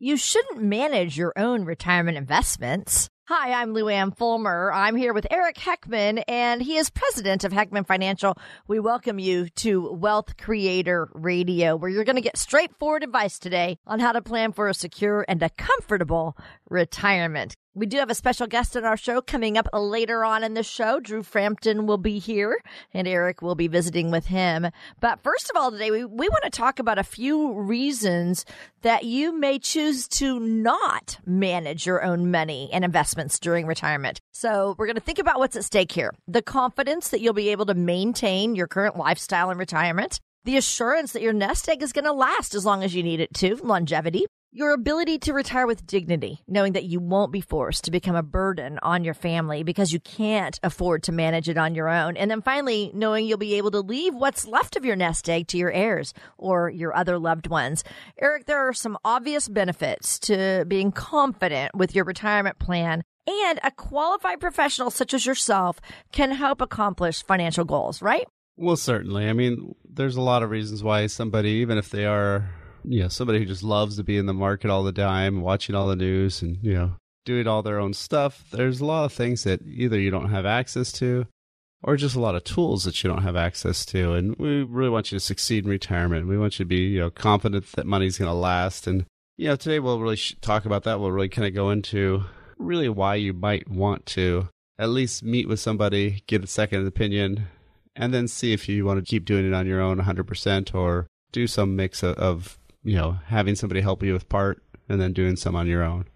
You shouldn't manage your own retirement investments. Hi, I'm Lou Ann Fulmer. I'm here with Eric Heckman, and he is president of Heckman Financial. We welcome you to Wealth Creator Radio, where you're going to get straightforward advice today on how to plan for a secure and a comfortable retirement. We do have a special guest on our show coming up later on in the show. Drew Frampton will be here and Eric will be visiting with him. But first of all, today we, we want to talk about a few reasons that you may choose to not manage your own money and investments during retirement. So we're going to think about what's at stake here. The confidence that you'll be able to maintain your current lifestyle in retirement. The assurance that your nest egg is going to last as long as you need it to, longevity your ability to retire with dignity, knowing that you won't be forced to become a burden on your family because you can't afford to manage it on your own. And then finally, knowing you'll be able to leave what's left of your nest egg to your heirs or your other loved ones. Eric, there are some obvious benefits to being confident with your retirement plan. And a qualified professional such as yourself can help accomplish financial goals, right? Well, certainly. I mean, there's a lot of reasons why somebody, even if they are you know somebody who just loves to be in the market all the time, watching all the news, and you know doing all their own stuff. There's a lot of things that either you don't have access to, or just a lot of tools that you don't have access to. And we really want you to succeed in retirement. We want you to be you know confident that money's going to last. And you know today we'll really sh- talk about that. We'll really kind of go into really why you might want to at least meet with somebody, get a second opinion, and then see if you want to keep doing it on your own 100% or do some mix of, of you know, having somebody help you with part and then doing some on your own.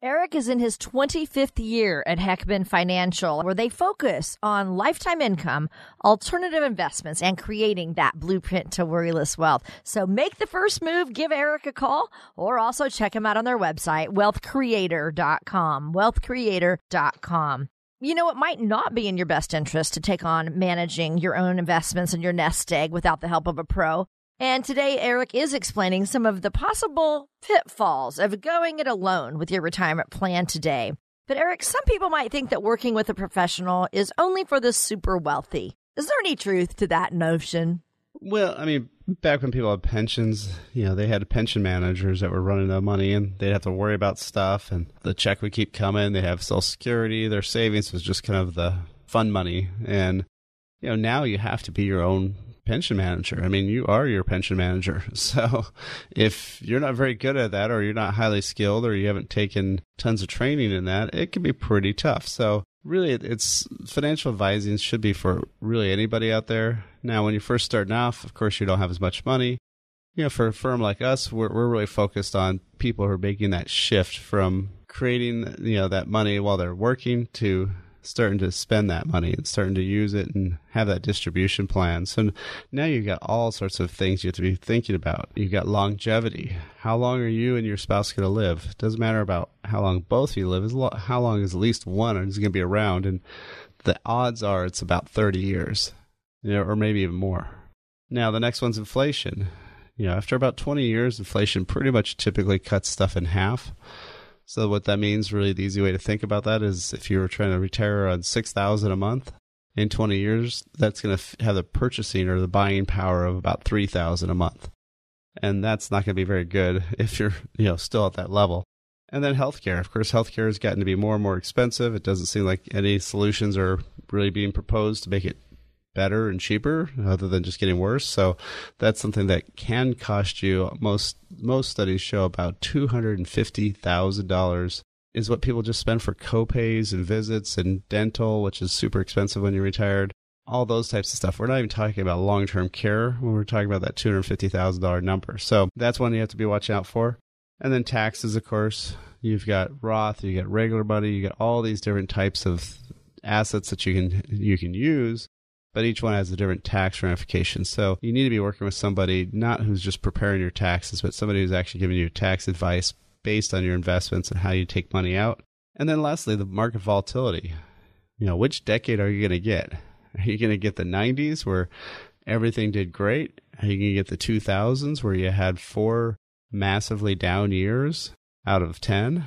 Eric is in his 25th year at Heckman Financial, where they focus on lifetime income, alternative investments, and creating that blueprint to worryless wealth. So make the first move, give Eric a call, or also check him out on their website, wealthcreator.com. Wealthcreator.com. You know, it might not be in your best interest to take on managing your own investments and your nest egg without the help of a pro. And today, Eric is explaining some of the possible pitfalls of going it alone with your retirement plan today. But, Eric, some people might think that working with a professional is only for the super wealthy. Is there any truth to that notion? Well, I mean, back when people had pensions, you know, they had pension managers that were running the money and they'd have to worry about stuff and the check would keep coming. They have social security. Their savings was just kind of the fun money. And, you know, now you have to be your own pension manager. I mean, you are your pension manager. So if you're not very good at that or you're not highly skilled or you haven't taken tons of training in that, it can be pretty tough. So really it's financial advising should be for really anybody out there. Now, when you're first starting off, of course, you don't have as much money. You know, for a firm like us, we're, we're really focused on people who are making that shift from creating, you know, that money while they're working to starting to spend that money and starting to use it and have that distribution plan. So now you've got all sorts of things you have to be thinking about. You've got longevity. How long are you and your spouse going to live? Doesn't matter about how long both of you live. How long is at least one is going to be around, and the odds are it's about thirty years, you know, or maybe even more. Now the next one's inflation. You know, after about twenty years, inflation pretty much typically cuts stuff in half. So what that means, really, the easy way to think about that is if you were trying to retire on six thousand a month in twenty years, that's going to f- have the purchasing or the buying power of about three thousand a month, and that's not going to be very good if you're you know still at that level. And then healthcare, of course, healthcare has gotten to be more and more expensive. It doesn't seem like any solutions are really being proposed to make it better and cheaper other than just getting worse. So that's something that can cost you most most studies show about $250,000 is what people just spend for copays and visits and dental, which is super expensive when you're retired. All those types of stuff. We're not even talking about long term care when we're talking about that $250,000 number. So that's one you have to be watching out for. And then taxes, of course. You've got Roth, you got regular money, you got all these different types of assets that you can you can use but each one has a different tax ramification. So you need to be working with somebody not who's just preparing your taxes, but somebody who's actually giving you tax advice based on your investments and how you take money out. And then lastly, the market volatility. You know, which decade are you going to get? Are you going to get the 90s where everything did great? Are you going to get the 2000s where you had four massively down years out of 10?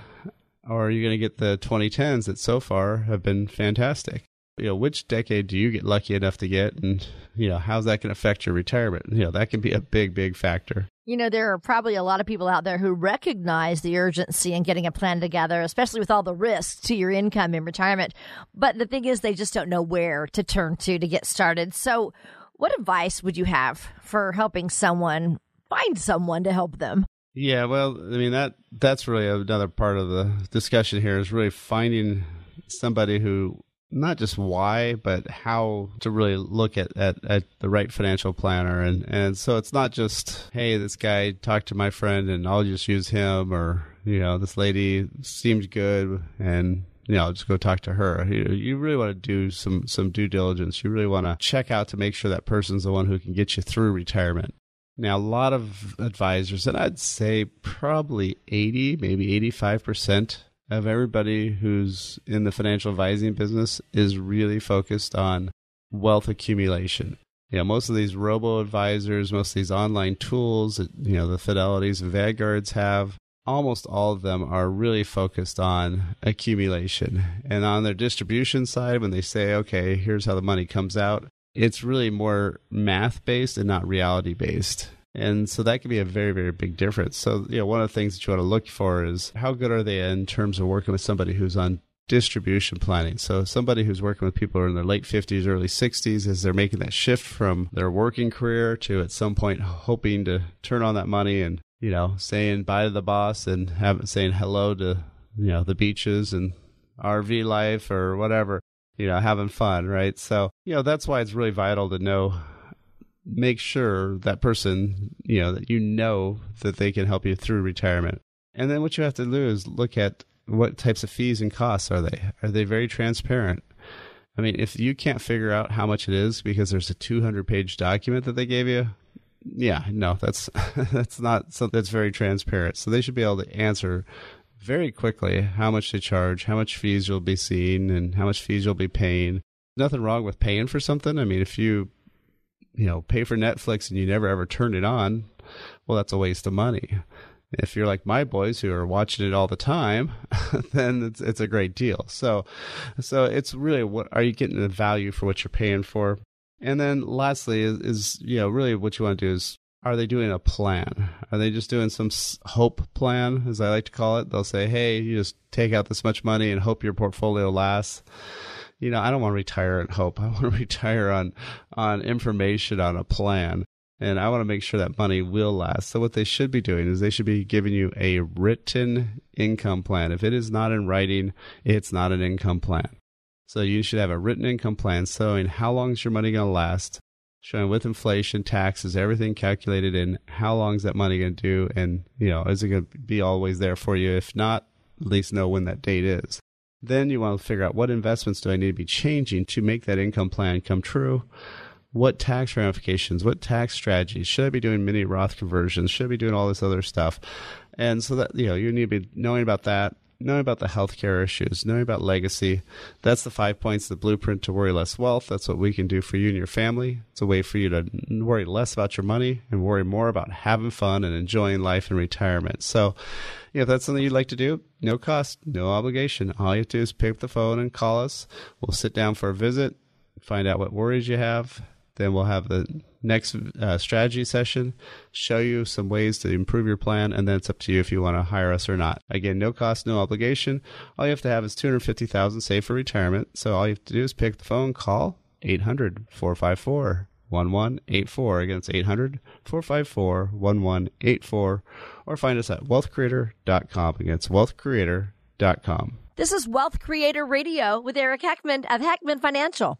Or are you going to get the 2010s that so far have been fantastic? You know, which decade do you get lucky enough to get? And, you know, how's that going to affect your retirement? You know, that can be a big, big factor. You know, there are probably a lot of people out there who recognize the urgency in getting a plan together, especially with all the risks to your income in retirement. But the thing is, they just don't know where to turn to to get started. So, what advice would you have for helping someone find someone to help them? Yeah, well, I mean that that's really another part of the discussion here is really finding somebody who not just why, but how to really look at, at, at the right financial planner. And, and so it's not just, hey, this guy talked to my friend and I'll just use him or, you know, this lady seemed good and you know, just go talk to her. You, you really want to do some some due diligence. You really want to check out to make sure that person's the one who can get you through retirement. Now, a lot of advisors, and I'd say probably 80, maybe 85% of everybody who's in the financial advising business is really focused on wealth accumulation. You know, most of these robo advisors, most of these online tools you know, the Fidelities Vanguards have, almost all of them are really focused on accumulation. And on their distribution side, when they say, okay, here's how the money comes out, it's really more math based and not reality based. And so that can be a very, very big difference. So, you know, one of the things that you want to look for is how good are they in terms of working with somebody who's on distribution planning. So somebody who's working with people who are in their late 50s, early 60s as they're making that shift from their working career to at some point hoping to turn on that money and, you know, saying bye to the boss and have, saying hello to, you know, the beaches and RV life or whatever, you know, having fun, right? So, you know, that's why it's really vital to know make sure that person, you know, that you know that they can help you through retirement. And then what you have to do is look at what types of fees and costs are they? Are they very transparent? I mean, if you can't figure out how much it is because there's a 200 page document that they gave you, yeah, no, that's that's not something that's very transparent. So they should be able to answer very quickly how much they charge, how much fees you'll be seeing, and how much fees you'll be paying. Nothing wrong with paying for something. I mean, if you you know, pay for Netflix and you never ever turn it on, well, that's a waste of money. If you're like my boys who are watching it all the time, then it's it's a great deal. So, so it's really what are you getting the value for what you're paying for? And then lastly is, is you know really what you want to do is are they doing a plan? Are they just doing some hope plan, as I like to call it? They'll say, hey, you just take out this much money and hope your portfolio lasts you know, I don't want to retire at hope. I want to retire on on information on a plan. And I want to make sure that money will last. So what they should be doing is they should be giving you a written income plan. If it is not in writing, it's not an income plan. So you should have a written income plan showing how long is your money going to last, showing with inflation, taxes, everything calculated in how long is that money going to do, and you know is it going to be always there for you? If not, at least know when that date is. Then you want to figure out what investments do I need to be changing to make that income plan come true? What tax ramifications, what tax strategies? Should I be doing mini Roth conversions? Should I be doing all this other stuff? And so that, you know, you need to be knowing about that, knowing about the healthcare issues, knowing about legacy. That's the five points, the blueprint to worry less wealth. That's what we can do for you and your family. It's a way for you to worry less about your money and worry more about having fun and enjoying life in retirement. So, if that's something you'd like to do, no cost, no obligation. All you have to do is pick up the phone and call us. We'll sit down for a visit, find out what worries you have. Then we'll have the next uh, strategy session, show you some ways to improve your plan, and then it's up to you if you want to hire us or not. Again, no cost, no obligation. All you have to have is 250000 saved for retirement. So all you have to do is pick the phone, call 800 454 1184. Again, it's 800 454 1184. Or find us at wealthcreator.com. Again, it's wealthcreator.com. This is Wealth Creator Radio with Eric Heckman of Heckman Financial.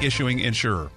issuing insurer.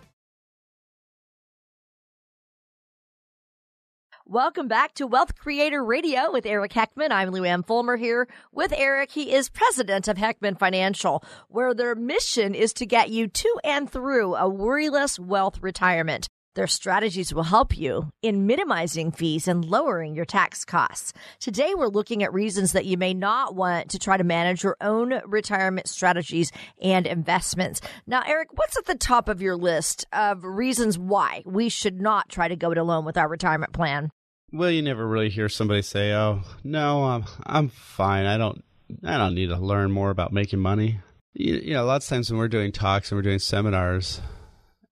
Welcome back to Wealth Creator Radio with Eric Heckman. I'm Lou Ann Fulmer here with Eric. He is president of Heckman Financial, where their mission is to get you to and through a worryless wealth retirement. Their strategies will help you in minimizing fees and lowering your tax costs. Today, we're looking at reasons that you may not want to try to manage your own retirement strategies and investments. Now, Eric, what's at the top of your list of reasons why we should not try to go it alone with our retirement plan? Well, you never really hear somebody say, "Oh, no, I'm I'm fine. I don't I don't need to learn more about making money." You, you know, lots of times when we're doing talks and we're doing seminars,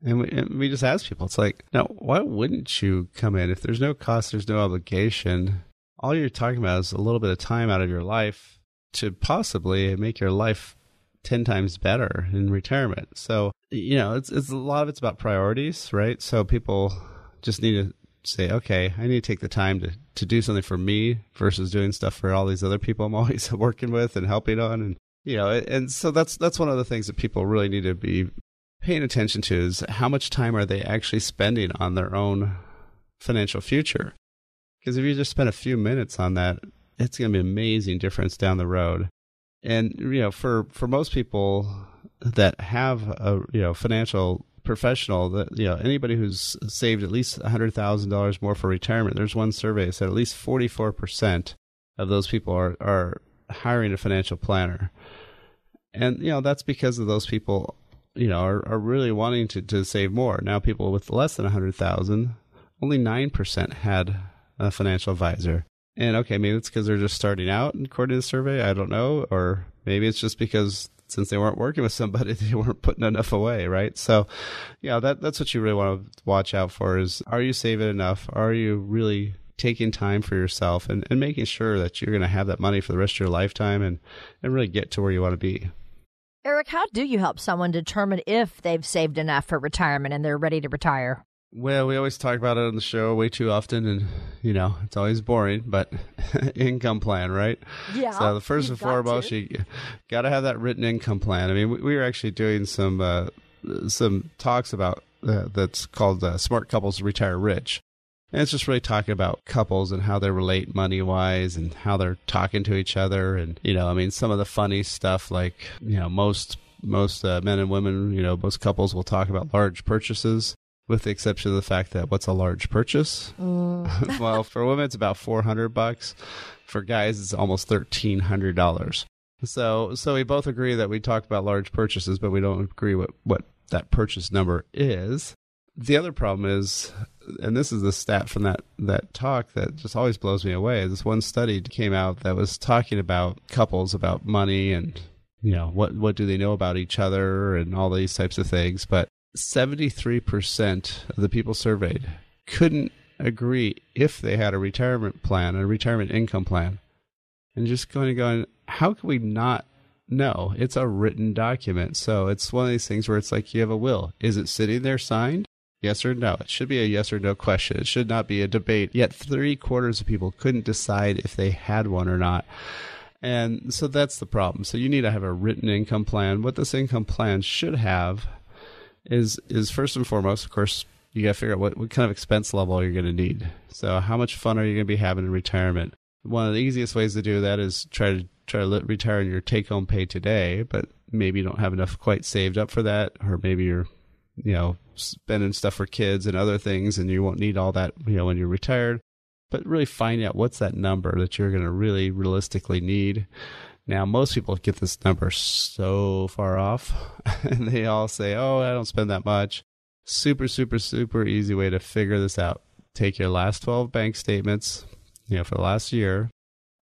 and we, and we just ask people, it's like, now, why wouldn't you come in? If there's no cost, there's no obligation. All you're talking about is a little bit of time out of your life to possibly make your life 10 times better in retirement. So, you know, it's, it's a lot of it's about priorities, right? So people just need to say, okay, I need to take the time to, to do something for me versus doing stuff for all these other people I'm always working with and helping on. And, you know, and so that's, that's one of the things that people really need to be paying attention to is how much time are they actually spending on their own financial future? Because if you just spend a few minutes on that, it's going to be an amazing difference down the road. And you know, for for most people that have a you know financial professional, that you know anybody who's saved at least hundred thousand dollars more for retirement, there's one survey that said at least forty four percent of those people are are hiring a financial planner. And you know that's because of those people you know, are, are really wanting to, to save more. Now, people with less than a hundred thousand, only nine percent had a financial advisor. And okay, maybe it's because they're just starting out, according to the survey. I don't know, or maybe it's just because since they weren't working with somebody, they weren't putting enough away, right? So, yeah, that that's what you really want to watch out for: is are you saving enough? Are you really taking time for yourself and, and making sure that you're going to have that money for the rest of your lifetime and, and really get to where you want to be? Eric, how do you help someone determine if they've saved enough for retirement and they're ready to retire? Well, we always talk about it on the show way too often, and you know it's always boring. But income plan, right? Yeah. So the first and foremost, to. you got to have that written income plan. I mean, we, we were actually doing some uh, some talks about uh, that's called uh, "Smart Couples Retire Rich," And it's just really talking about couples and how they relate money wise and how they're talking to each other. And, you know, I mean, some of the funny stuff like, you know, most, most uh, men and women, you know, most couples will talk about large purchases with the exception of the fact that what's a large purchase? Mm. well, for women, it's about 400 bucks. For guys, it's almost $1,300. So, so we both agree that we talk about large purchases, but we don't agree what, what that purchase number is. The other problem is and this is the stat from that that talk that just always blows me away. This one study came out that was talking about couples about money and you know what what do they know about each other and all these types of things. But seventy three percent of the people surveyed couldn't agree if they had a retirement plan, a retirement income plan, and just going and going, how can we not know? It's a written document, so it's one of these things where it's like you have a will. Is it sitting there signed? Yes or no? It should be a yes or no question. It should not be a debate. Yet three quarters of people couldn't decide if they had one or not. And so that's the problem. So you need to have a written income plan. What this income plan should have is is first and foremost, of course, you got to figure out what, what kind of expense level you're to need. So how much fun are you to be having in retirement? One of the easiest ways to do that is try to try to retire your take home pay today, but maybe you don't have enough quite saved up for that, or maybe you're you know, spending stuff for kids and other things, and you won't need all that, you know, when you're retired. But really find out what's that number that you're going to really realistically need. Now, most people get this number so far off, and they all say, "Oh, I don't spend that much." Super, super, super easy way to figure this out. Take your last 12 bank statements, you know, for the last year,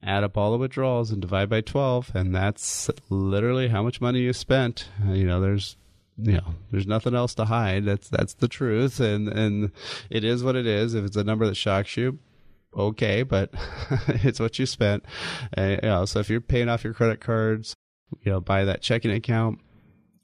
add up all the withdrawals and divide by 12 and that's literally how much money you spent you know there's you know there's nothing else to hide that's that's the truth and and it is what it is if it's a number that shocks you okay but it's what you spent and, you know so if you're paying off your credit cards you know by that checking account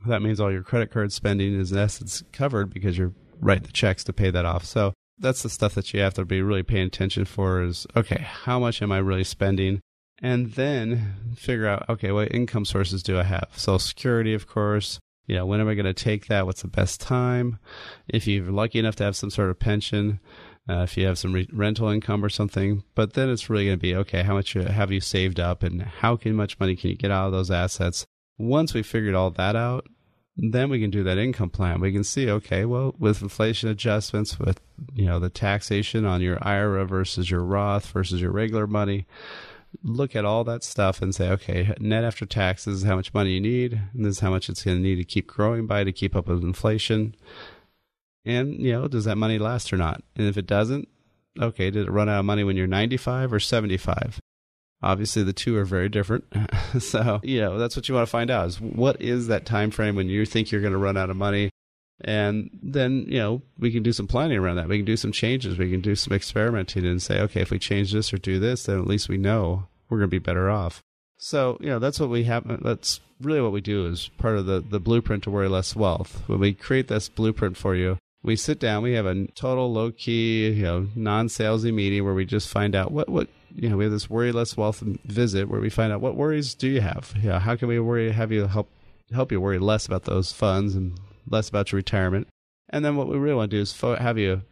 that means all your credit card spending is in essence covered because you're writing the checks to pay that off so that's the stuff that you have to be really paying attention for is okay, how much am I really spending? And then figure out, okay, what income sources do I have? Social Security, of course. You know, when am I going to take that? What's the best time? If you're lucky enough to have some sort of pension, uh, if you have some re- rental income or something. But then it's really going to be okay, how much have you saved up and how can, much money can you get out of those assets? Once we figured all that out, then we can do that income plan. We can see, okay, well, with inflation adjustments, with you know the taxation on your IRA versus your Roth versus your regular money, look at all that stuff and say, okay, net after taxes, how much money you need, and this is how much it's going to need to keep growing by to keep up with inflation. And you know, does that money last or not? And if it doesn't, okay, did it run out of money when you're 95 or 75? Obviously, the two are very different. so, you know, that's what you want to find out is what is that time frame when you think you're going to run out of money? And then, you know, we can do some planning around that. We can do some changes. We can do some experimenting and say, okay, if we change this or do this, then at least we know we're going to be better off. So, you know, that's what we have. That's really what we do is part of the, the blueprint to worry less wealth. When we create this blueprint for you, we sit down, we have a total low key, you know, non salesy meeting where we just find out what, what you know, we have this worry less wealth visit where we find out what worries do you have? Yeah, how can we worry have you help help you worry less about those funds and less about your retirement? And then what we really want to do is fo- have you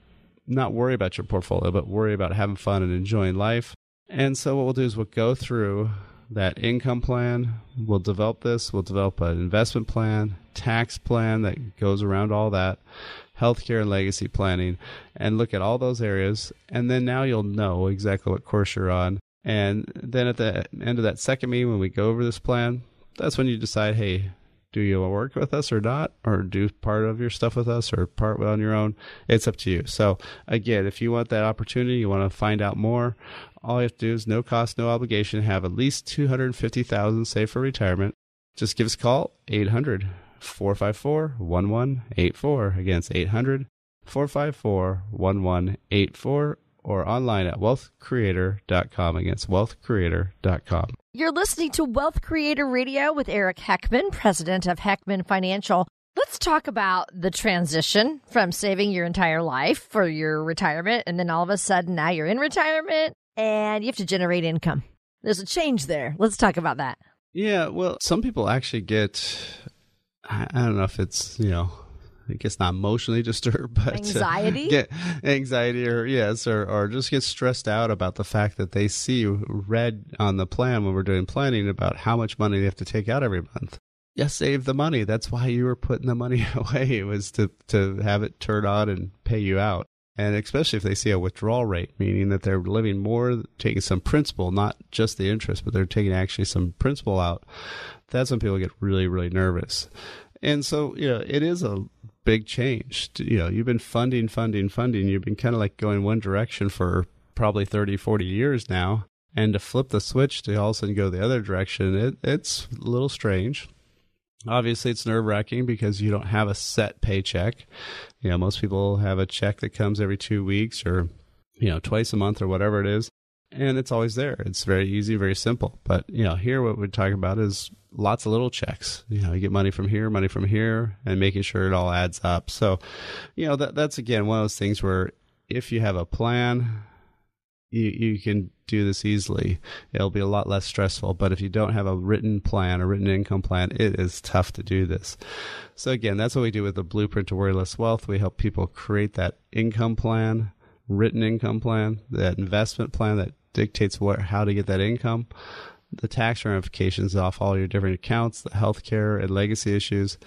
not worry about your portfolio, but worry about having fun and enjoying life. And so what we'll do is we'll go through that income plan. We'll develop this. We'll develop an investment plan, tax plan that goes around all that healthcare and legacy planning, and look at all those areas. And then now you'll know exactly what course you're on. And then at the end of that second meeting, when we go over this plan, that's when you decide, hey, do you work with us or not, or do part of your stuff with us or part on your own? It's up to you. So again, if you want that opportunity, you want to find out more, all you have to do is no cost, no obligation, have at least 250,000 saved for retirement. Just give us a call, 800 454 1184. Again, it's 800 454 1184 or online at wealthcreator.com. Against wealthcreator.com. You're listening to Wealth Creator Radio with Eric Heckman, president of Heckman Financial. Let's talk about the transition from saving your entire life for your retirement, and then all of a sudden now you're in retirement and you have to generate income. There's a change there. Let's talk about that. Yeah, well, some people actually get I, I don't know if it's you know I guess not emotionally disturbed, but anxiety, uh, get anxiety, or yes, or or just get stressed out about the fact that they see red on the plan when we're doing planning about how much money they have to take out every month. Yes, save the money. That's why you were putting the money away. It was to to have it turn on and pay you out. And especially if they see a withdrawal rate, meaning that they're living more, taking some principal, not just the interest, but they're taking actually some principal out that's when people get really, really nervous. And so, you know, it is a big change. You know, you've been funding, funding, funding. You've been kind of like going one direction for probably 30, 40 years now. And to flip the switch to all of a sudden go the other direction, it, it's a little strange. Obviously, it's nerve wracking because you don't have a set paycheck. You know, most people have a check that comes every two weeks or, you know, twice a month or whatever it is and it's always there. It's very easy, very simple. But you know, here what we're talking about is lots of little checks. You know, you get money from here, money from here, and making sure it all adds up. So, you know, that that's again one of those things where if you have a plan, you you can do this easily. It'll be a lot less stressful. But if you don't have a written plan, a written income plan, it is tough to do this. So again, that's what we do with the blueprint to worry less wealth. We help people create that income plan written income plan, that investment plan that dictates what how to get that income. The tax ramifications off all your different accounts, the healthcare and legacy issues.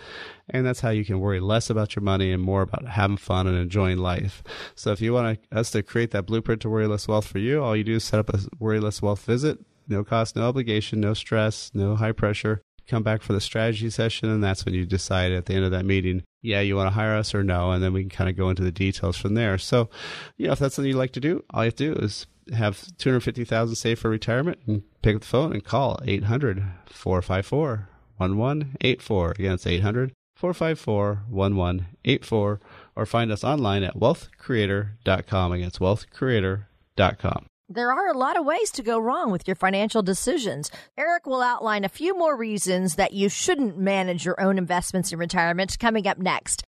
And that's how you can worry less about your money and more about having fun and enjoying life. So if you want us to create that blueprint to worry less wealth for you, all you do is set up a worry less wealth visit. No cost, no obligation, no stress, no high pressure come back for the strategy session, and that's when you decide at the end of that meeting, yeah, you want to hire us or no, and then we can kind of go into the details from there. So, you know, if that's something you'd like to do, all you have to do is have 250,000 saved for retirement and pick up the phone and call 800 454 1184. Again, it's 800 454 1184 or find us online at wealthcreator.com. Again, it's wealthcreator.com. There are a lot of ways to go wrong with your financial decisions. Eric will outline a few more reasons that you shouldn't manage your own investments in retirement coming up next.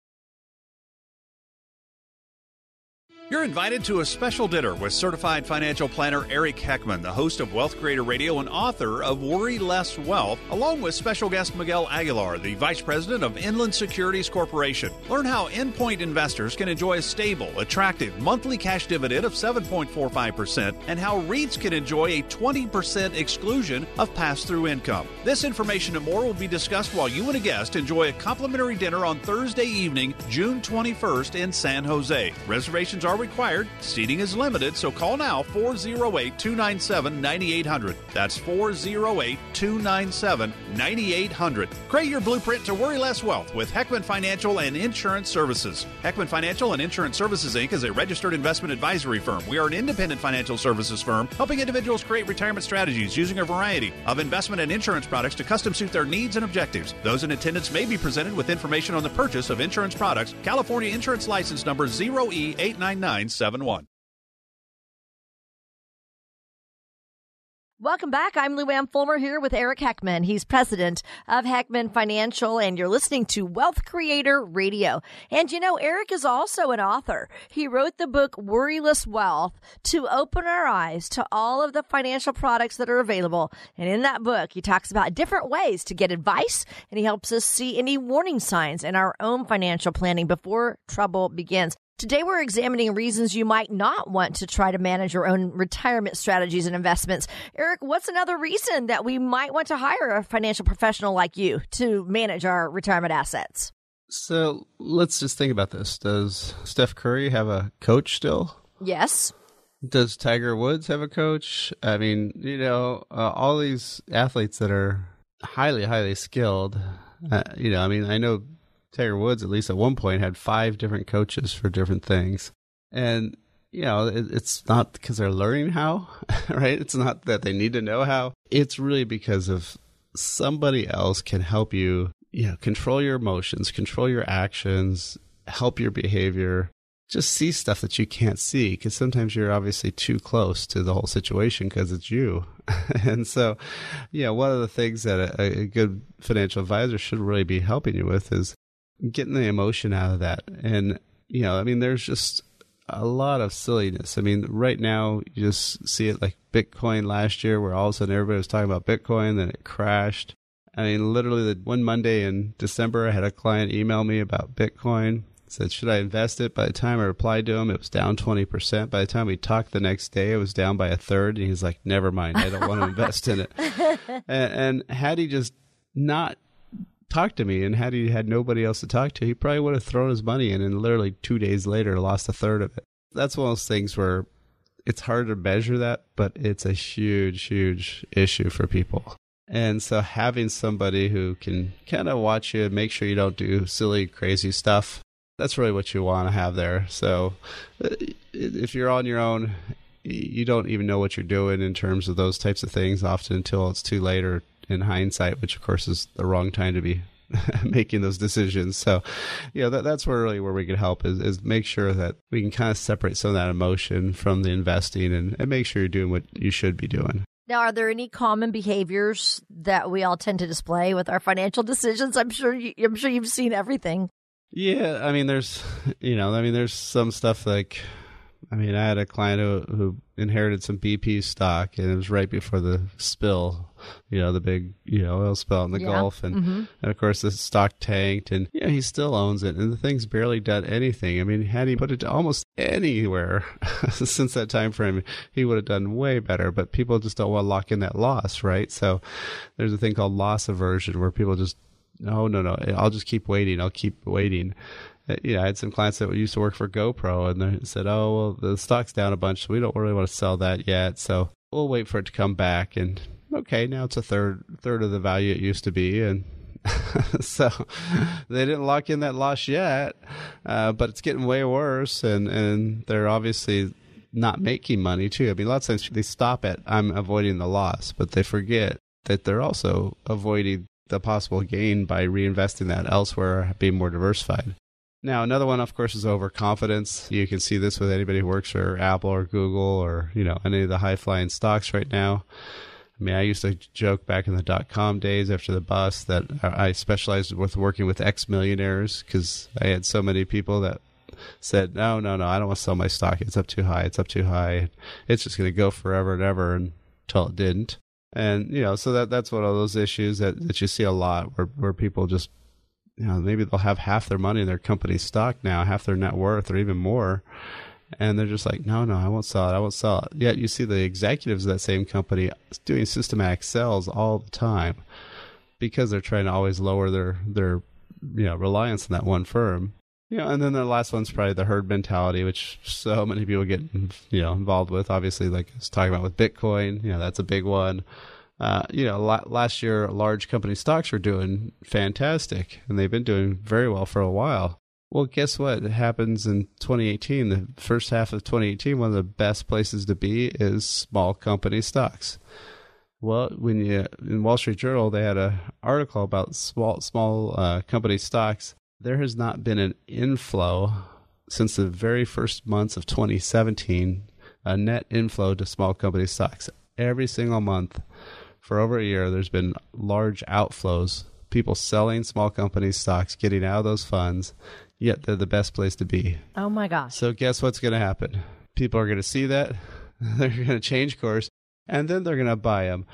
You're invited to a special dinner with certified financial planner Eric Heckman, the host of Wealth Creator Radio and author of Worry Less Wealth, along with special guest Miguel Aguilar, the vice president of Inland Securities Corporation. Learn how endpoint investors can enjoy a stable, attractive monthly cash dividend of 7.45% and how REITs can enjoy a 20% exclusion of pass through income. This information and more will be discussed while you and a guest enjoy a complimentary dinner on Thursday evening, June 21st in San Jose. Reservations are required. Seating is limited, so call now 408 297 9800. That's 408 297 9800. Create your blueprint to worry less wealth with Heckman Financial and Insurance Services. Heckman Financial and Insurance Services Inc. is a registered investment advisory firm. We are an independent financial services firm helping individuals create retirement strategies using a variety of investment and insurance products to custom suit their needs and objectives. Those in attendance may be presented with information on the purchase of insurance products. California Insurance License Number 0E899. 971. Welcome back. I'm Lou Ann Fulmer here with Eric Heckman. He's president of Heckman Financial, and you're listening to Wealth Creator Radio. And you know, Eric is also an author. He wrote the book Worryless Wealth to open our eyes to all of the financial products that are available. And in that book, he talks about different ways to get advice, and he helps us see any warning signs in our own financial planning before trouble begins. Today, we're examining reasons you might not want to try to manage your own retirement strategies and investments. Eric, what's another reason that we might want to hire a financial professional like you to manage our retirement assets? So let's just think about this. Does Steph Curry have a coach still? Yes. Does Tiger Woods have a coach? I mean, you know, uh, all these athletes that are highly, highly skilled. Uh, you know, I mean, I know Tiger Woods, at least at one point, had five different coaches for different things. And, you know, it, it's not because they're learning how, right? It's not that they need to know how. It's really because of somebody else can help you, you know, control your emotions, control your actions, help your behavior, just see stuff that you can't see because sometimes you're obviously too close to the whole situation because it's you. and so, yeah, one of the things that a, a, good financial advisor should really be helping you with is getting the emotion out of that. And, you know, I mean, there's just a lot of silliness. I mean, right now, you just see it like Bitcoin last year, where all of a sudden everybody was talking about Bitcoin, then it crashed. I mean, literally, the one Monday in December, I had a client email me about Bitcoin. Said, should I invest it? By the time I replied to him, it was down 20%. By the time we talked the next day, it was down by a third. And he's like, never mind. I don't want to invest in it. And, and had he just not talked to me, and had he had nobody else to talk to, he probably would have thrown his money in, and literally two days later lost a third of it. That's one of those things where it's hard to measure that, but it's a huge, huge issue for people. And so having somebody who can kind of watch you, and make sure you don't do silly, crazy stuff, that's really what you want to have there. So uh, if you're on your own, you don't even know what you're doing in terms of those types of things often until it's too late or in hindsight, which of course is the wrong time to be making those decisions. So, you know, that, that's where really where we can help is, is make sure that we can kind of separate some of that emotion from the investing and, and make sure you're doing what you should be doing. Now, are there any common behaviors that we all tend to display with our financial decisions? I'm sure you, I'm sure you've seen everything. Yeah, I mean, there's, you know, I mean, there's some stuff like I mean, I had a client who, who inherited some BP stock, and it was right before the spill, you know, the big, you know, oil spill in the Yeah. Gulf, and, Mhm. and of course the stock tanked, and yeah, he still owns it, and the thing's barely done anything. I mean, had he put it almost anywhere since that time frame, he would have done way better. But people just don't want to lock in that loss, right? So there's a thing called loss aversion, where people just, no, no, no, I'll just keep waiting, I'll keep waiting uh, you know, I had some clients that used to work for GoPro, and they said, "Oh, well, the stock's down a bunch, so we don't really want to sell that yet. So we'll wait for it to come back." And okay, now it's a third third of the value it used to be, and so they didn't lock in that loss yet, uh, but it's getting way worse, and and they're obviously not making money too. I mean, a lot of times they stop at I'm avoiding the loss, but they forget that they're also avoiding the possible gain by reinvesting that elsewhere, being more diversified. Now, another one, of course, is overconfidence. You can see this with anybody who works for Apple or Google or, you know, any of the high flying stocks right now. I mean, I used to joke back in the dot com days after the bust that I specialized with working with ex millionaires because I had so many people that said, no, no, no, I don't want to sell my stock. It's up too high. It's up too high. It's just going to go forever and ever until it didn't. And, you know, so that that's one of those issues that, that you see a lot where, where people just you know, maybe they'll have half their money in their company stock now, half their net worth, or even more. And they're just like, no, no, I won't sell it. I won't sell it. Yet you see the executives of that same company doing systematic sales all the time because they're trying to always lower their, their, you know, reliance on that one firm. You know, and then the last one's probably the herd mentality, which so many people get, you know, involved with. Obviously, like I was talking about with Bitcoin, you know, that's a big one. Uh, you know, la- last year, large company stocks were doing fantastic, and they've been doing very well for a while. Well, guess what happens in 2018? The first half of 2018, one of the best places to be is small company stocks. Well, when you in Wall Street Journal, they had an article about small small uh, company stocks. There has not been an inflow since the very first months of 2017, a net inflow to small company stocks every single month for over a year, there's been large outflows, people selling small company stocks, getting out of those funds, yet they're the best place to be. Oh my gosh. So, guess what's going to happen? People are going to see that, they're going to change course, and then they're going to buy them.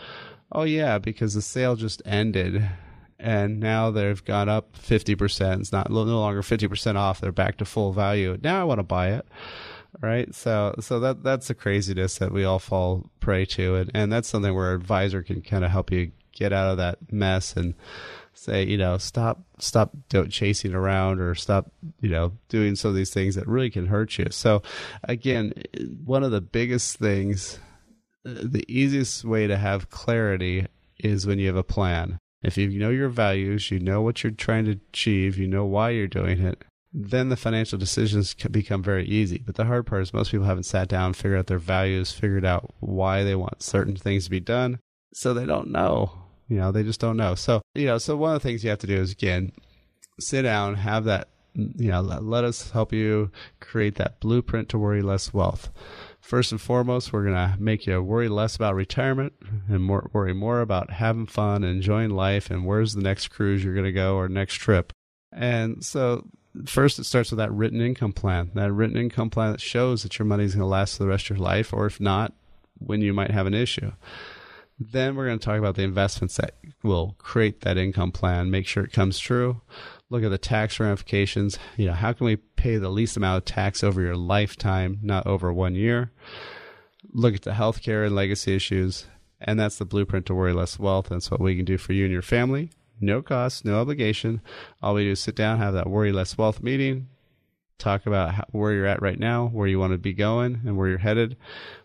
Oh, yeah, because the sale just ended. And now they've gone up 50%. It's not no longer 50% off. They're back to full value. Now I want to buy it right so so that that's the craziness that we all fall prey to and and that's something where an advisor can kind of help you get out of that mess and say you know stop stop chasing around or stop you know doing some of these things that really can hurt you so again one of the biggest things the easiest way to have clarity is when you have a plan if you know your values you know what you're trying to achieve you know why you're doing it then the financial decisions can become very easy. But the hard part is most people haven't sat down, figured out their values, figured out why they want certain things to be done. So they don't know. You know, they just don't know. So, you know, so one of the things you have to do is again, sit down, have that, you know, let, let us help you create that blueprint to worry less wealth. First and foremost, we're going to make you worry less about retirement and more, worry more about having fun, enjoying life, and where's the next cruise you're going to go or next trip. And so first it starts with that written income plan that written income plan that shows that your money is going to last for the rest of your life or if not when you might have an issue then we're going to talk about the investments that will create that income plan make sure it comes true look at the tax ramifications you know how can we pay the least amount of tax over your lifetime not over one year look at the healthcare and legacy issues and that's the blueprint to worry less wealth that's what we can do for you and your family no cost, no obligation. All we do is sit down, have that worry less wealth meeting, talk about how, where you're at right now, where you want to be going, and where you're headed.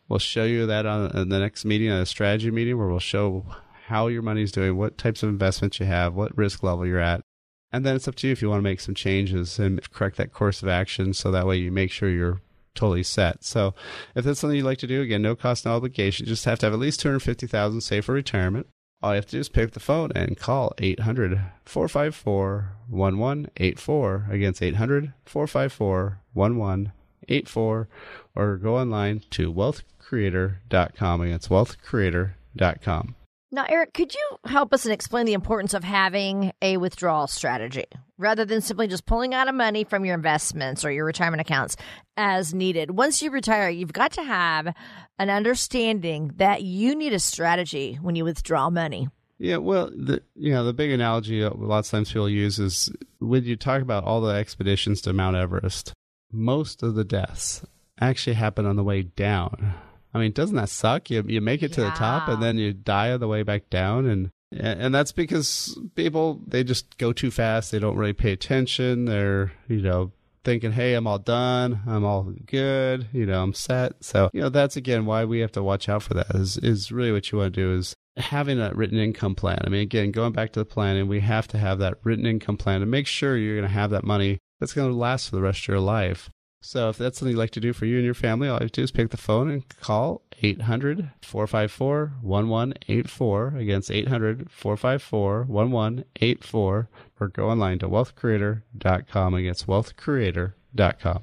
We'll show you that on, the next meeting, a strategy meeting, where we'll show how your money's doing, what types of investments you have, what risk level you're at. And then it's up to you if you want to make some changes and correct that course of action so that way you make sure you're totally set. So if that's something you'd like to do, again, no cost, no obligation. You just have to have at least 250000 saved for retirement all you have to do is pick up the phone and call 800 454 1184. Against 800 454 1184. Or go online to wealthcreator.com. Against wealthcreator.com. Now, Eric, could you help us and explain the importance of having a withdrawal strategy rather than simply just pulling out of money from your investments or your retirement accounts as needed? Once you retire, you've got to have an understanding that you need a strategy when you withdraw money. Yeah, well, the you know the big analogy lots of times people use is when you talk about all the expeditions to Mount Everest, most of the deaths actually happen on the way down. I mean, doesn't that suck? You you make it to the top and then you die on the way back down, and and that's because people they just go too fast. They don't really pay attention. They're you know thinking, hey, I'm all done, I'm all good, you know, I'm set. So you know that's again why we have to watch out for that. Is is really what you want to do is having a written income plan. I mean, again, going back to the planning, we have to have that written income plan to make sure you're going to have that money that's going to last for the rest of your life. So if that's something you'd like to do for you and your family, all you have to do is pick the phone and call 800 454 1184 against 800 454 1184 or go online to wealthcreator.com against wealthcreator.com.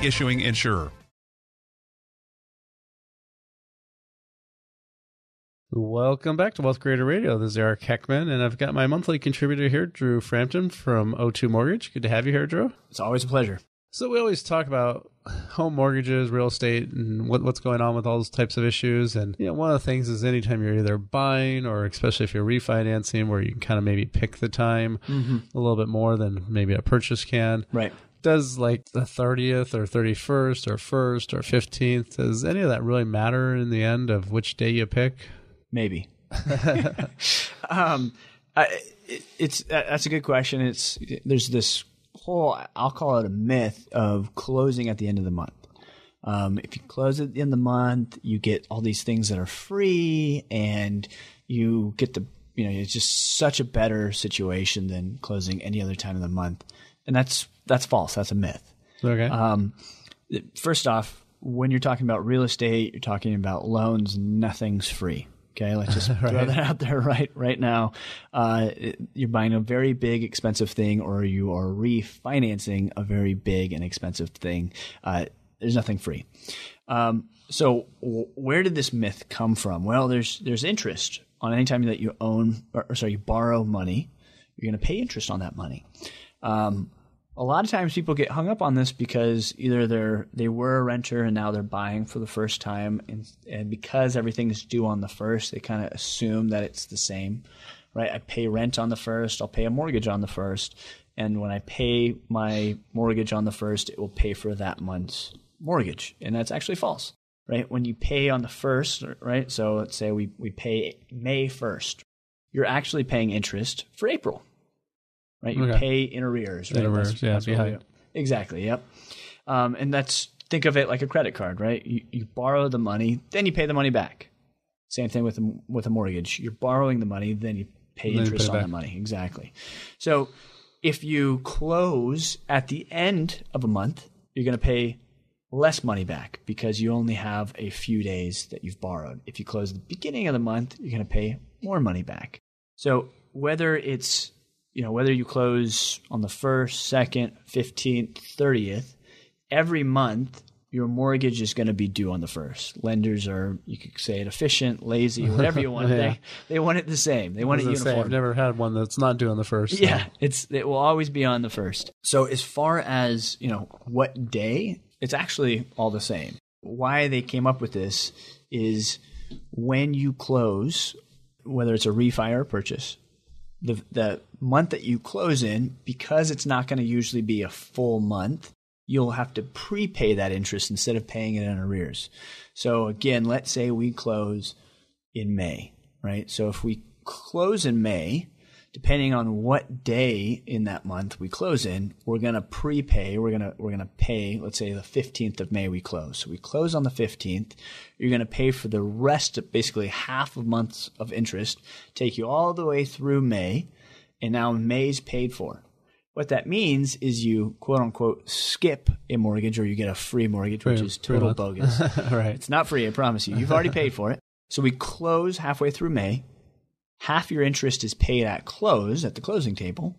issuing insurer. Welcome back to Wealth Creator Radio. This is Eric Heckman, and I've got my monthly contributor here, Drew Frampton from O2 Mortgage. Good to have you here, Drew. It's always a pleasure. So we always talk about home mortgages, real estate, and what, what's going on with all those types of issues. And you know, one of the things is anytime you're either buying or especially if you're refinancing, where you can kind of maybe pick the time Mm-hmm. a little bit more than maybe a purchase can. Right. Does like the 30th or 31st or 1st or 15th, does any of that really matter in the end of which day you pick? Maybe. um, I, it, it's that's a good question. It's there's this whole I'll call it a myth of closing at the end of the month. Um, if you close at the end of the month, you get all these things that are free, and you get the you know it's just such a better situation than closing any other time of the month, and that's that's false. That's a myth. Okay. Um, first off, when you're talking about real estate, you're talking about loans. Nothing's free. Okay, let's just throw that out there right right now. Uh, you're buying a very big, expensive thing, or you are refinancing a very big and expensive thing. Uh, there's nothing free. Um, so, w- where did this myth come from? Well, there's there's interest on any time that you own, or, or sorry, you borrow money. You're going to pay interest on that money. Um, a lot of times people get hung up on this because either they're they were a renter and now they're buying for the first time and and because everything is due on the first they kind of assume that it's the same right? I pay rent on the first i'll pay a mortgage on the first and when i pay my mortgage on the first it will pay for that month's mortgage and that's actually false right? When you pay on the first right? So let's say we, we pay may 1st you're actually paying interest for april right? You Okay. pay in arrears, right? In arrears, That's- yeah, that's behind. Exactly. Yep. Um, and that's think of it like a credit card, right? You, you borrow the money, then you pay the money back. Same thing with a, with a mortgage. You're borrowing the money, then you pay Then you interest pay on the money. Exactly. So if you close at the end of a month, you're going to pay less money back because you only have a few days that you've borrowed. If you close at the beginning of the month, you're going to pay more money back. So whether it's you know whether you close on the first, second, fifteenth, thirtieth, every month your mortgage is going to be due on the first. Lenders are you could say it efficient, lazy, whatever you want. Yeah. They they want it the same. They want it gonna say, uniform. I've never had one that's not due on the first. so- Yeah, it's it will always be on the first. So as far as you know, what day it's actually all the same. Why they came up with this is when you close, whether it's a refi or a purchase, the the month that you close in, because it's not going to usually be a full month, you'll have to prepay that interest instead of paying it in arrears. So again, let's say we close in May, right? So if we close in May, depending on what day in that month we close in, we're going to prepay. We're going to we're going to pay. Let's say the fifteenth of May we close. So we close on the fifteenth. You're going to pay for the rest, of basically half a month's of interest, take you all the way through May, and now May's paid for. What that means is you quote unquote skip a mortgage or you get a free mortgage, which is total bogus. right. It's not free, I promise you. You've already paid for it. So we close halfway through May. Half your interest is paid at close at the closing table.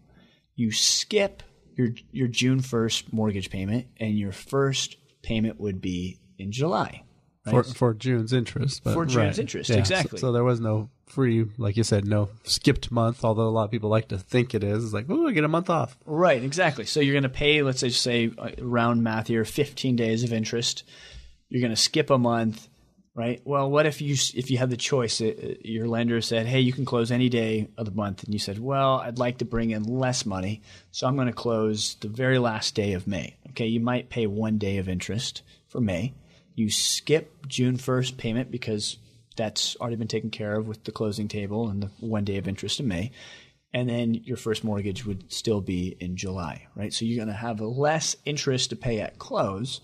You skip your your June 1st mortgage payment and your first payment would be in July. For, for June's interest. For June's right. interest, Yeah, exactly. So, there was no free, like you said, no skipped month, although a lot of people like to think it is. It's like, oh, I get a month off. Right, exactly. So you're going to pay, let's say, say uh, round math here, 15 days of interest. You're going to skip a month, right? Well, what if you if you had the choice? Uh, uh, your lender said, "Hey, you can close any day of the month," and you said, "Well, I'd like to bring in less money, so I'm going to close the very last day of May." Okay, you might pay one day of interest for May. You skip June 1st payment because that's already been taken care of with the closing table and the one day of interest in May and then your first mortgage would still be in July, right? So you're going to have less interest to pay at close,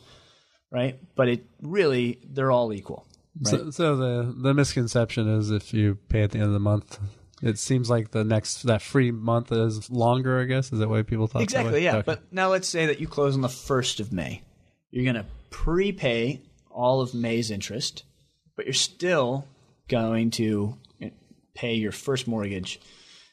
right? But it really they're all equal. Right? So, so the the misconception is if you pay at the end of the month, it seems like the next that free month is longer. I guess is that why people thought that exactly, yeah. Okay. But now let's say that you close on the first of May. You're going to prepay all of May's interest, but you're still going to pay your first mortgage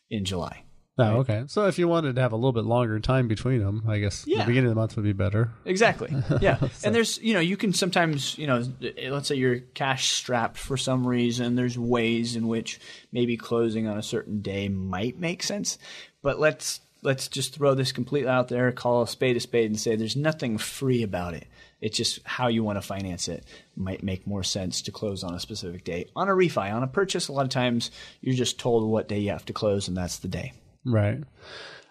in July. Oh, okay. So if you wanted to have a little bit longer time between them, I guess Yeah. the beginning of the month would be better. Exactly. Yeah. And there's, you know, you can sometimes, you know, let's say you're cash strapped for some reason. There's ways in which maybe closing on a certain day might make sense. But let's let's just throw this completely out there, call a spade a spade, and say there's nothing free about it. It's just how you want to finance it might make more sense to close on a specific day. On a refi, on a purchase, a lot of times you're just told what day you have to close, and that's the day. Right.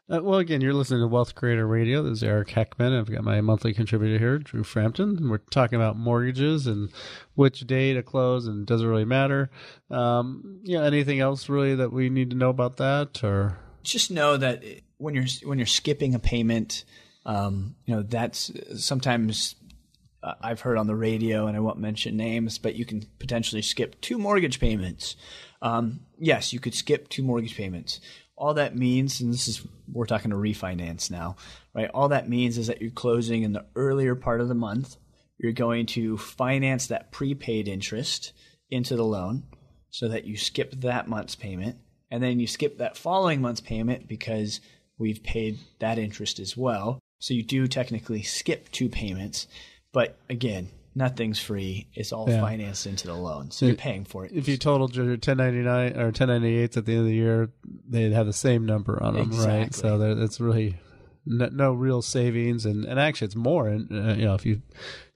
Uh, well, again, you're listening to Wealth Creator Radio. This is Eric Heckman. I've got my monthly contributor here, Drew Frampton. And we're talking about mortgages and which day to close, and does it really matter? Um, yeah. Anything else really that we need to know about that, or just know that when you're when you're skipping a payment, um, you know that's sometimes uh, I've heard on the radio, and I won't mention names, but you can potentially skip two mortgage payments. Um, yes, you could skip two mortgage payments. All that means, and this is we're talking to refinance now, right? All that means is that you're closing in the earlier part of the month. You're going to finance that prepaid interest into the loan so that you skip that month's payment and then you skip that following month's payment because we've paid that interest as well. So you do technically skip two payments, but again, nothing's free. It's all Yeah. financed into the loan, so you're paying for it. if you totaled your 1099 or 1098s at the end of the year, they'd have the same number on them, right? So there, it's really no, no real savings, and, and actually, it's more. And uh, you know, if you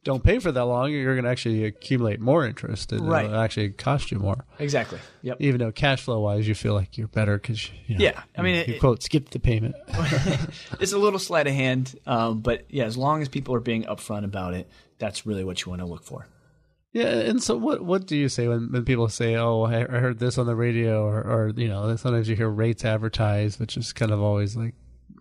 don't pay for that long, you're going to actually accumulate more interest, and Right. it'll actually cost you more. exactly. Yep. Even though cash flow wise, you feel like you're better because you know, Yeah, I mean, you, it- you quote skip the payment. it's a little sleight of hand, um, but yeah, as long as people are being upfront about it, that's really what you want to look for. Yeah, and so what? What do you say when, when people say, "Oh, I I heard this on the radio," or, or you know, sometimes you hear rates advertised, which is kind of always like,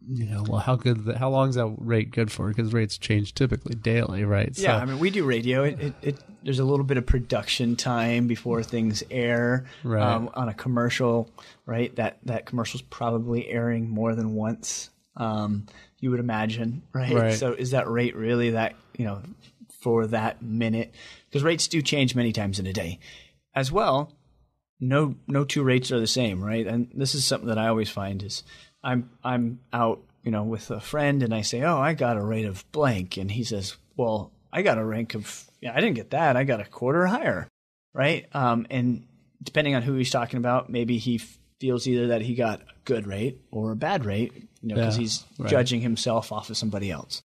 you know, well, how good? How long is that rate good for? Because rates change typically daily, right? Yeah, So- I mean, we do radio. It, it, it there's a little bit of production time before things air. Right. Um, on a commercial, right? That that commercial's probably airing more than once. Um, you would imagine, right? Right. So is that rate really that you know for that minute? Because rates do change many times in a day, as well. No, no two rates are the same, right? And this is something that I always find is I'm I'm out, you know, with a friend, and I say, "Oh, I got a rate of blank," and he says, "Well, I got a rank of, yeah, I didn't get that. I got a quarter higher, right?" Um, and depending on who he's talking about, maybe he f- feels either that he got a good rate or a bad rate, you know, because Yeah, he's right. judging himself off of somebody else.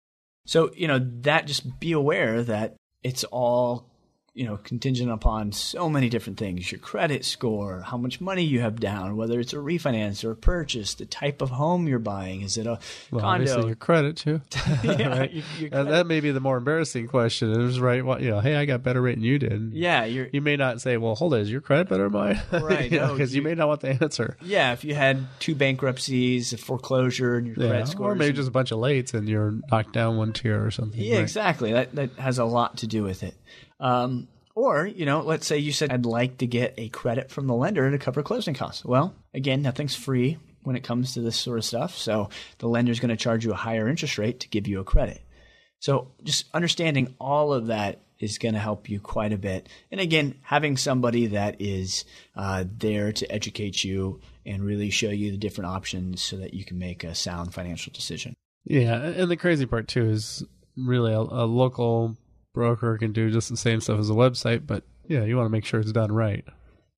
So, you know, that just be aware that it's all you know, contingent upon so many different things your credit score, how much money you have down, whether it's a refinance or a purchase, the type of home you're buying. Is it a well, condo? Obviously, your credit, too. yeah, right? your, your credit. that may be the more embarrassing question. It was right, well, you know, hey, I got better rate than you did. Yeah. you may not say, well, hold it, is your credit better than mine? Right. Because no, you, you, may not want the answer. Yeah. If you had two bankruptcies, a foreclosure, and your yeah, credit score. Or maybe just a bunch of lates and you're knocked down one tier or something. Yeah, right? exactly. That, that has a lot to do with it. Um, or, you know, let's say you said, I'd like to get a credit from the lender to cover closing costs. Well, again, nothing's free when it comes to this sort of stuff. So the lender's going to charge you a higher interest rate to give you a credit. So just understanding all of that is going to help you quite a bit. And again, having somebody that is uh, there to educate you and really show you the different options so that you can make a sound financial decision. Yeah. And the crazy part, too, is really a, a local broker can do just the same stuff as a website, but yeah, you want to make sure it's done right.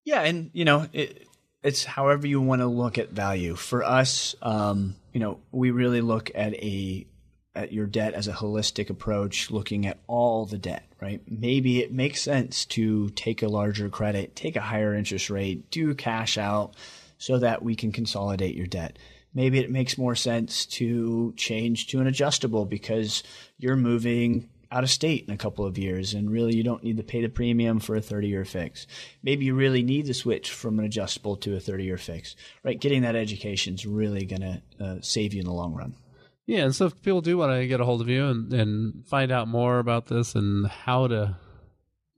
Yeah, and you know, it, it's however you want to look at value. For us, um, you know, we really look at a at your debt as a holistic approach, looking at all the debt, right? Maybe it makes sense to take a larger credit, take a higher interest rate, do cash out so that we can consolidate your debt. Maybe it makes more sense to change to an adjustable because you're moving out of state in a couple of years and really you don't need to pay the premium for a 30 year fix. Maybe you really need to switch from an adjustable to a 30 year fix, right? Getting that education is really going to uh, save you in the long run. Yeah, and so if people do want to get a hold of you and, and find out more about this and how to,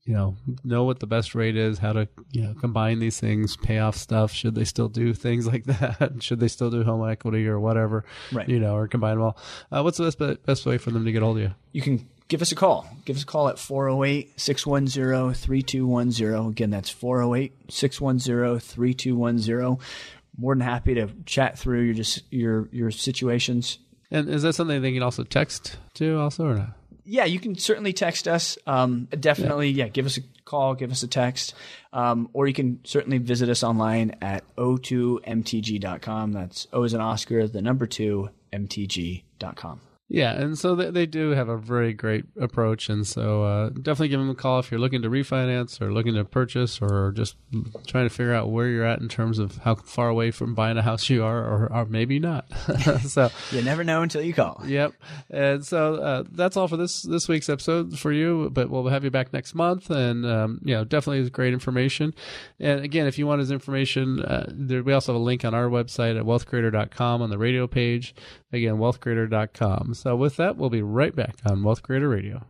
you know, know what the best rate is, how to, you know, combine these things, pay off stuff, should they still do things like that? should they still do home equity or whatever, right. you know, or combine them all? Uh, what's the best, best way for them to get a hold of you? You can give us a call. Give us a call at 408 610 3210. Again, that's 408 610 3210. More than happy to chat through your just your your situations. And is that something they can also text to also or not? Yeah, you can certainly text us. Um, definitely, yeah. yeah. give us a call, give us a text, um, or you can certainly visit us online at o2mtg.com. That's O as an Oscar, the number two, mtg.com. Yeah, and so they, they do have a very great approach, and so uh, definitely give them a call if you're looking to refinance or looking to purchase or just trying to figure out where you're at in terms of how far away from buying a house you are, or, or maybe not. so you never know until you call. Yep, and so uh, that's all for this this week's episode for you. But we'll have you back next month, and um, you know definitely is great information. And again, if you want his information, uh, there, we also have a link on our website at wealthcreator.com on the radio page. Again, wealthcreator.com. So, with that, we'll be right back on Wealth Creator Radio.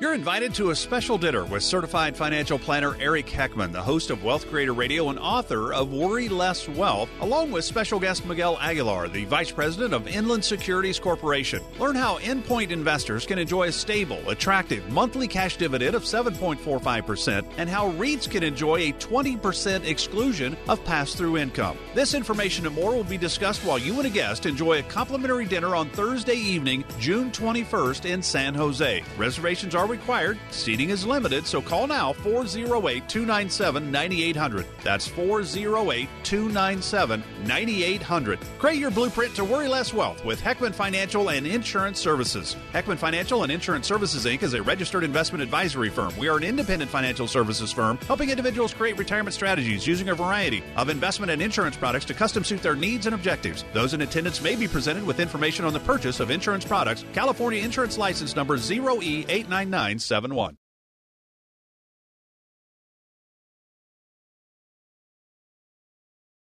You're invited to a special dinner with certified financial planner Eric Heckman, the host of Wealth Creator Radio and author of Worry Less Wealth, along with special guest Miguel Aguilar, the vice president of Inland Securities Corporation. Learn how endpoint investors can enjoy a stable, attractive monthly cash dividend of 7.45% and how REITs can enjoy a 20% exclusion of pass through income. This information and more will be discussed while you and a guest enjoy a complimentary dinner on Thursday evening, June 21st in San Jose. Reservations are required. Seating is limited, so call now 408 297 9800. That's 408 297 9800. Create your blueprint to worry less wealth with Heckman Financial and Insurance Services. Heckman Financial and Insurance Services Inc. is a registered investment advisory firm. We are an independent financial services firm helping individuals create retirement strategies using a variety of investment and insurance products to custom suit their needs and objectives. Those in attendance may be presented with information on the purchase of insurance products. California Insurance License Number 0E899. 971.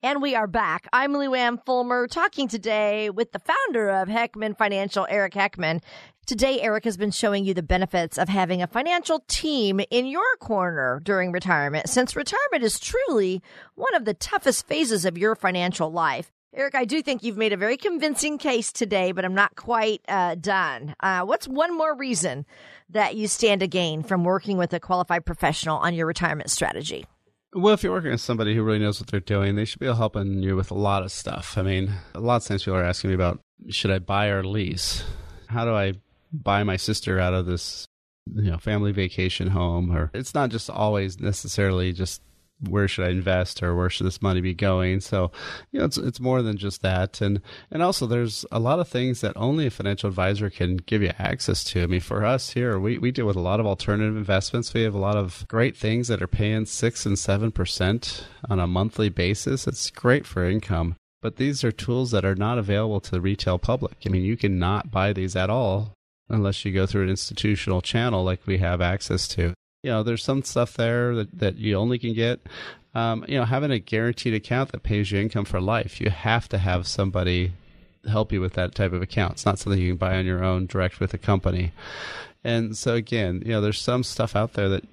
And we are back. I'm Lou Ann Fulmer talking today with the founder of Heckman Financial, Eric Heckman. Today, Eric has been showing you the benefits of having a financial team in your corner during retirement, since retirement is truly one of the toughest phases of your financial life. Eric, I do think you've made a very convincing case today, but I'm not quite uh, done. Uh, what's one more reason that you stand to gain from working with a qualified professional on your retirement strategy? Well, if you're working with somebody who really knows what they're doing, they should be helping you with a lot of stuff. I mean, a lot of times people are asking me about should I buy or lease? How do I buy my sister out of this, you know, family vacation home? Or it's not just always necessarily just where should I invest or where should this money be going? So, you know, it's it's more than just that, and and also there's a lot of things that only a financial advisor can give you access to. I mean, for us here, we we deal with a lot of alternative investments. We have a lot of great things that are paying six and seven percent on a monthly basis. It's great for income. But these are tools that are not available to the retail public. I mean, you cannot buy these at all unless you go through an institutional channel like we have access to you know, there's some stuff there that, that you only can get. Um, you know, having a guaranteed account that pays you income for life, you have to have somebody help you with that type of account. It's not something you can buy on your own direct with a company. And so again, you know, there's some stuff out there that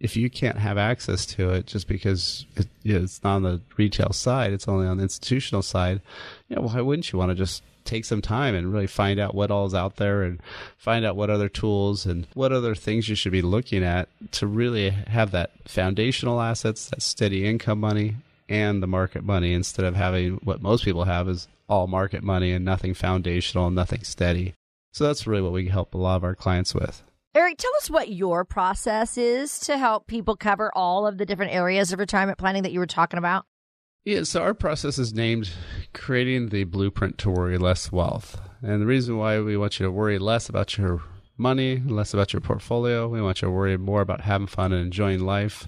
if you can't have access to it just because it, you know, it's not on the retail side, it's only on the institutional side, you know, why wouldn't you want to just take some time and really find out what all is out there and find out what other tools and what other things you should be looking at to really have that foundational assets, that steady income money and the market money instead of having what most people have is all market money and nothing foundational and nothing steady. So that's really what we help a lot of our clients with. Eric, tell us what your process is to help people cover all of the different areas of retirement planning that you were talking about. Yeah, so our process is named Creating the Blueprint to Worry Less Wealth. And the reason why we want you to worry less about your money, less about your portfolio, we want you to worry more about having fun and enjoying life.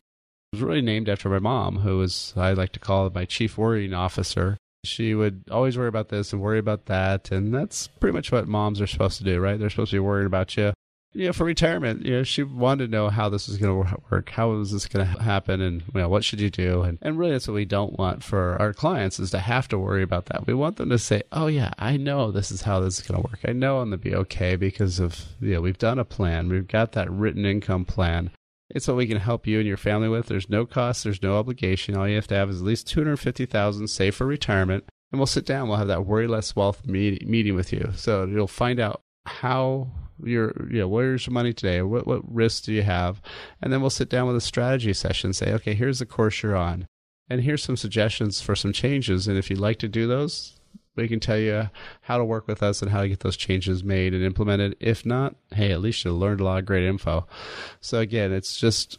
It was really named after my mom, who was, I like to call my chief worrying officer. She would always worry about this and worry about that. And that's pretty much what moms are supposed to do, right? They're supposed to be worrying about you you know, for retirement, you know, she wanted to know how this was going to work, how was this going to happen, and you know, what should you do, and and really, that's what we don't want for our clients is to have to worry about that. We want them to say, oh yeah, I know this is how this is going to work. I know I'm going to be okay because of you know, we've done a plan, we've got that written income plan. It's what we can help you and your family with. There's no cost, there's no obligation. All you have to have is at least two hundred fifty thousand saved for retirement, and we'll sit down. We'll have that worry less wealth meet- meeting with you, so you'll find out how your you know where's your money today? What what risks do you have? And then we'll sit down with a strategy session say okay here's the course you're on. And here's some suggestions for some changes. And if you'd like to do those we can tell you how to work with us and how to get those changes made and implemented. If not hey at least you learned a lot of great info. So again it's just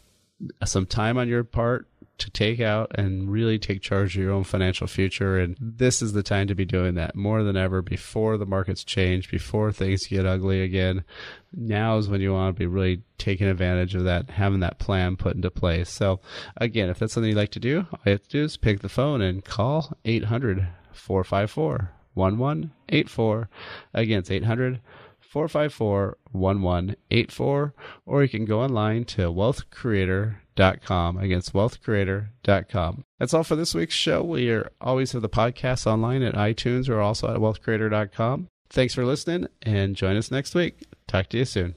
some time on your part to take out and really take charge of your own financial future. And this is the time to be doing that more than ever before the markets change, before things get ugly again. Now is when you want to be really taking advantage of that, having that plan put into place. So, again, if that's something you'd like to do, all you have to do is pick the phone and call 800 454 1184. Again, it's 800 454 1184, or you can go online to wealthcreator.com against wealthcreator.com. That's all for this week's show. We are always have the podcast online at iTunes or also at wealthcreator.com. Thanks for listening and join us next week. Talk to you soon.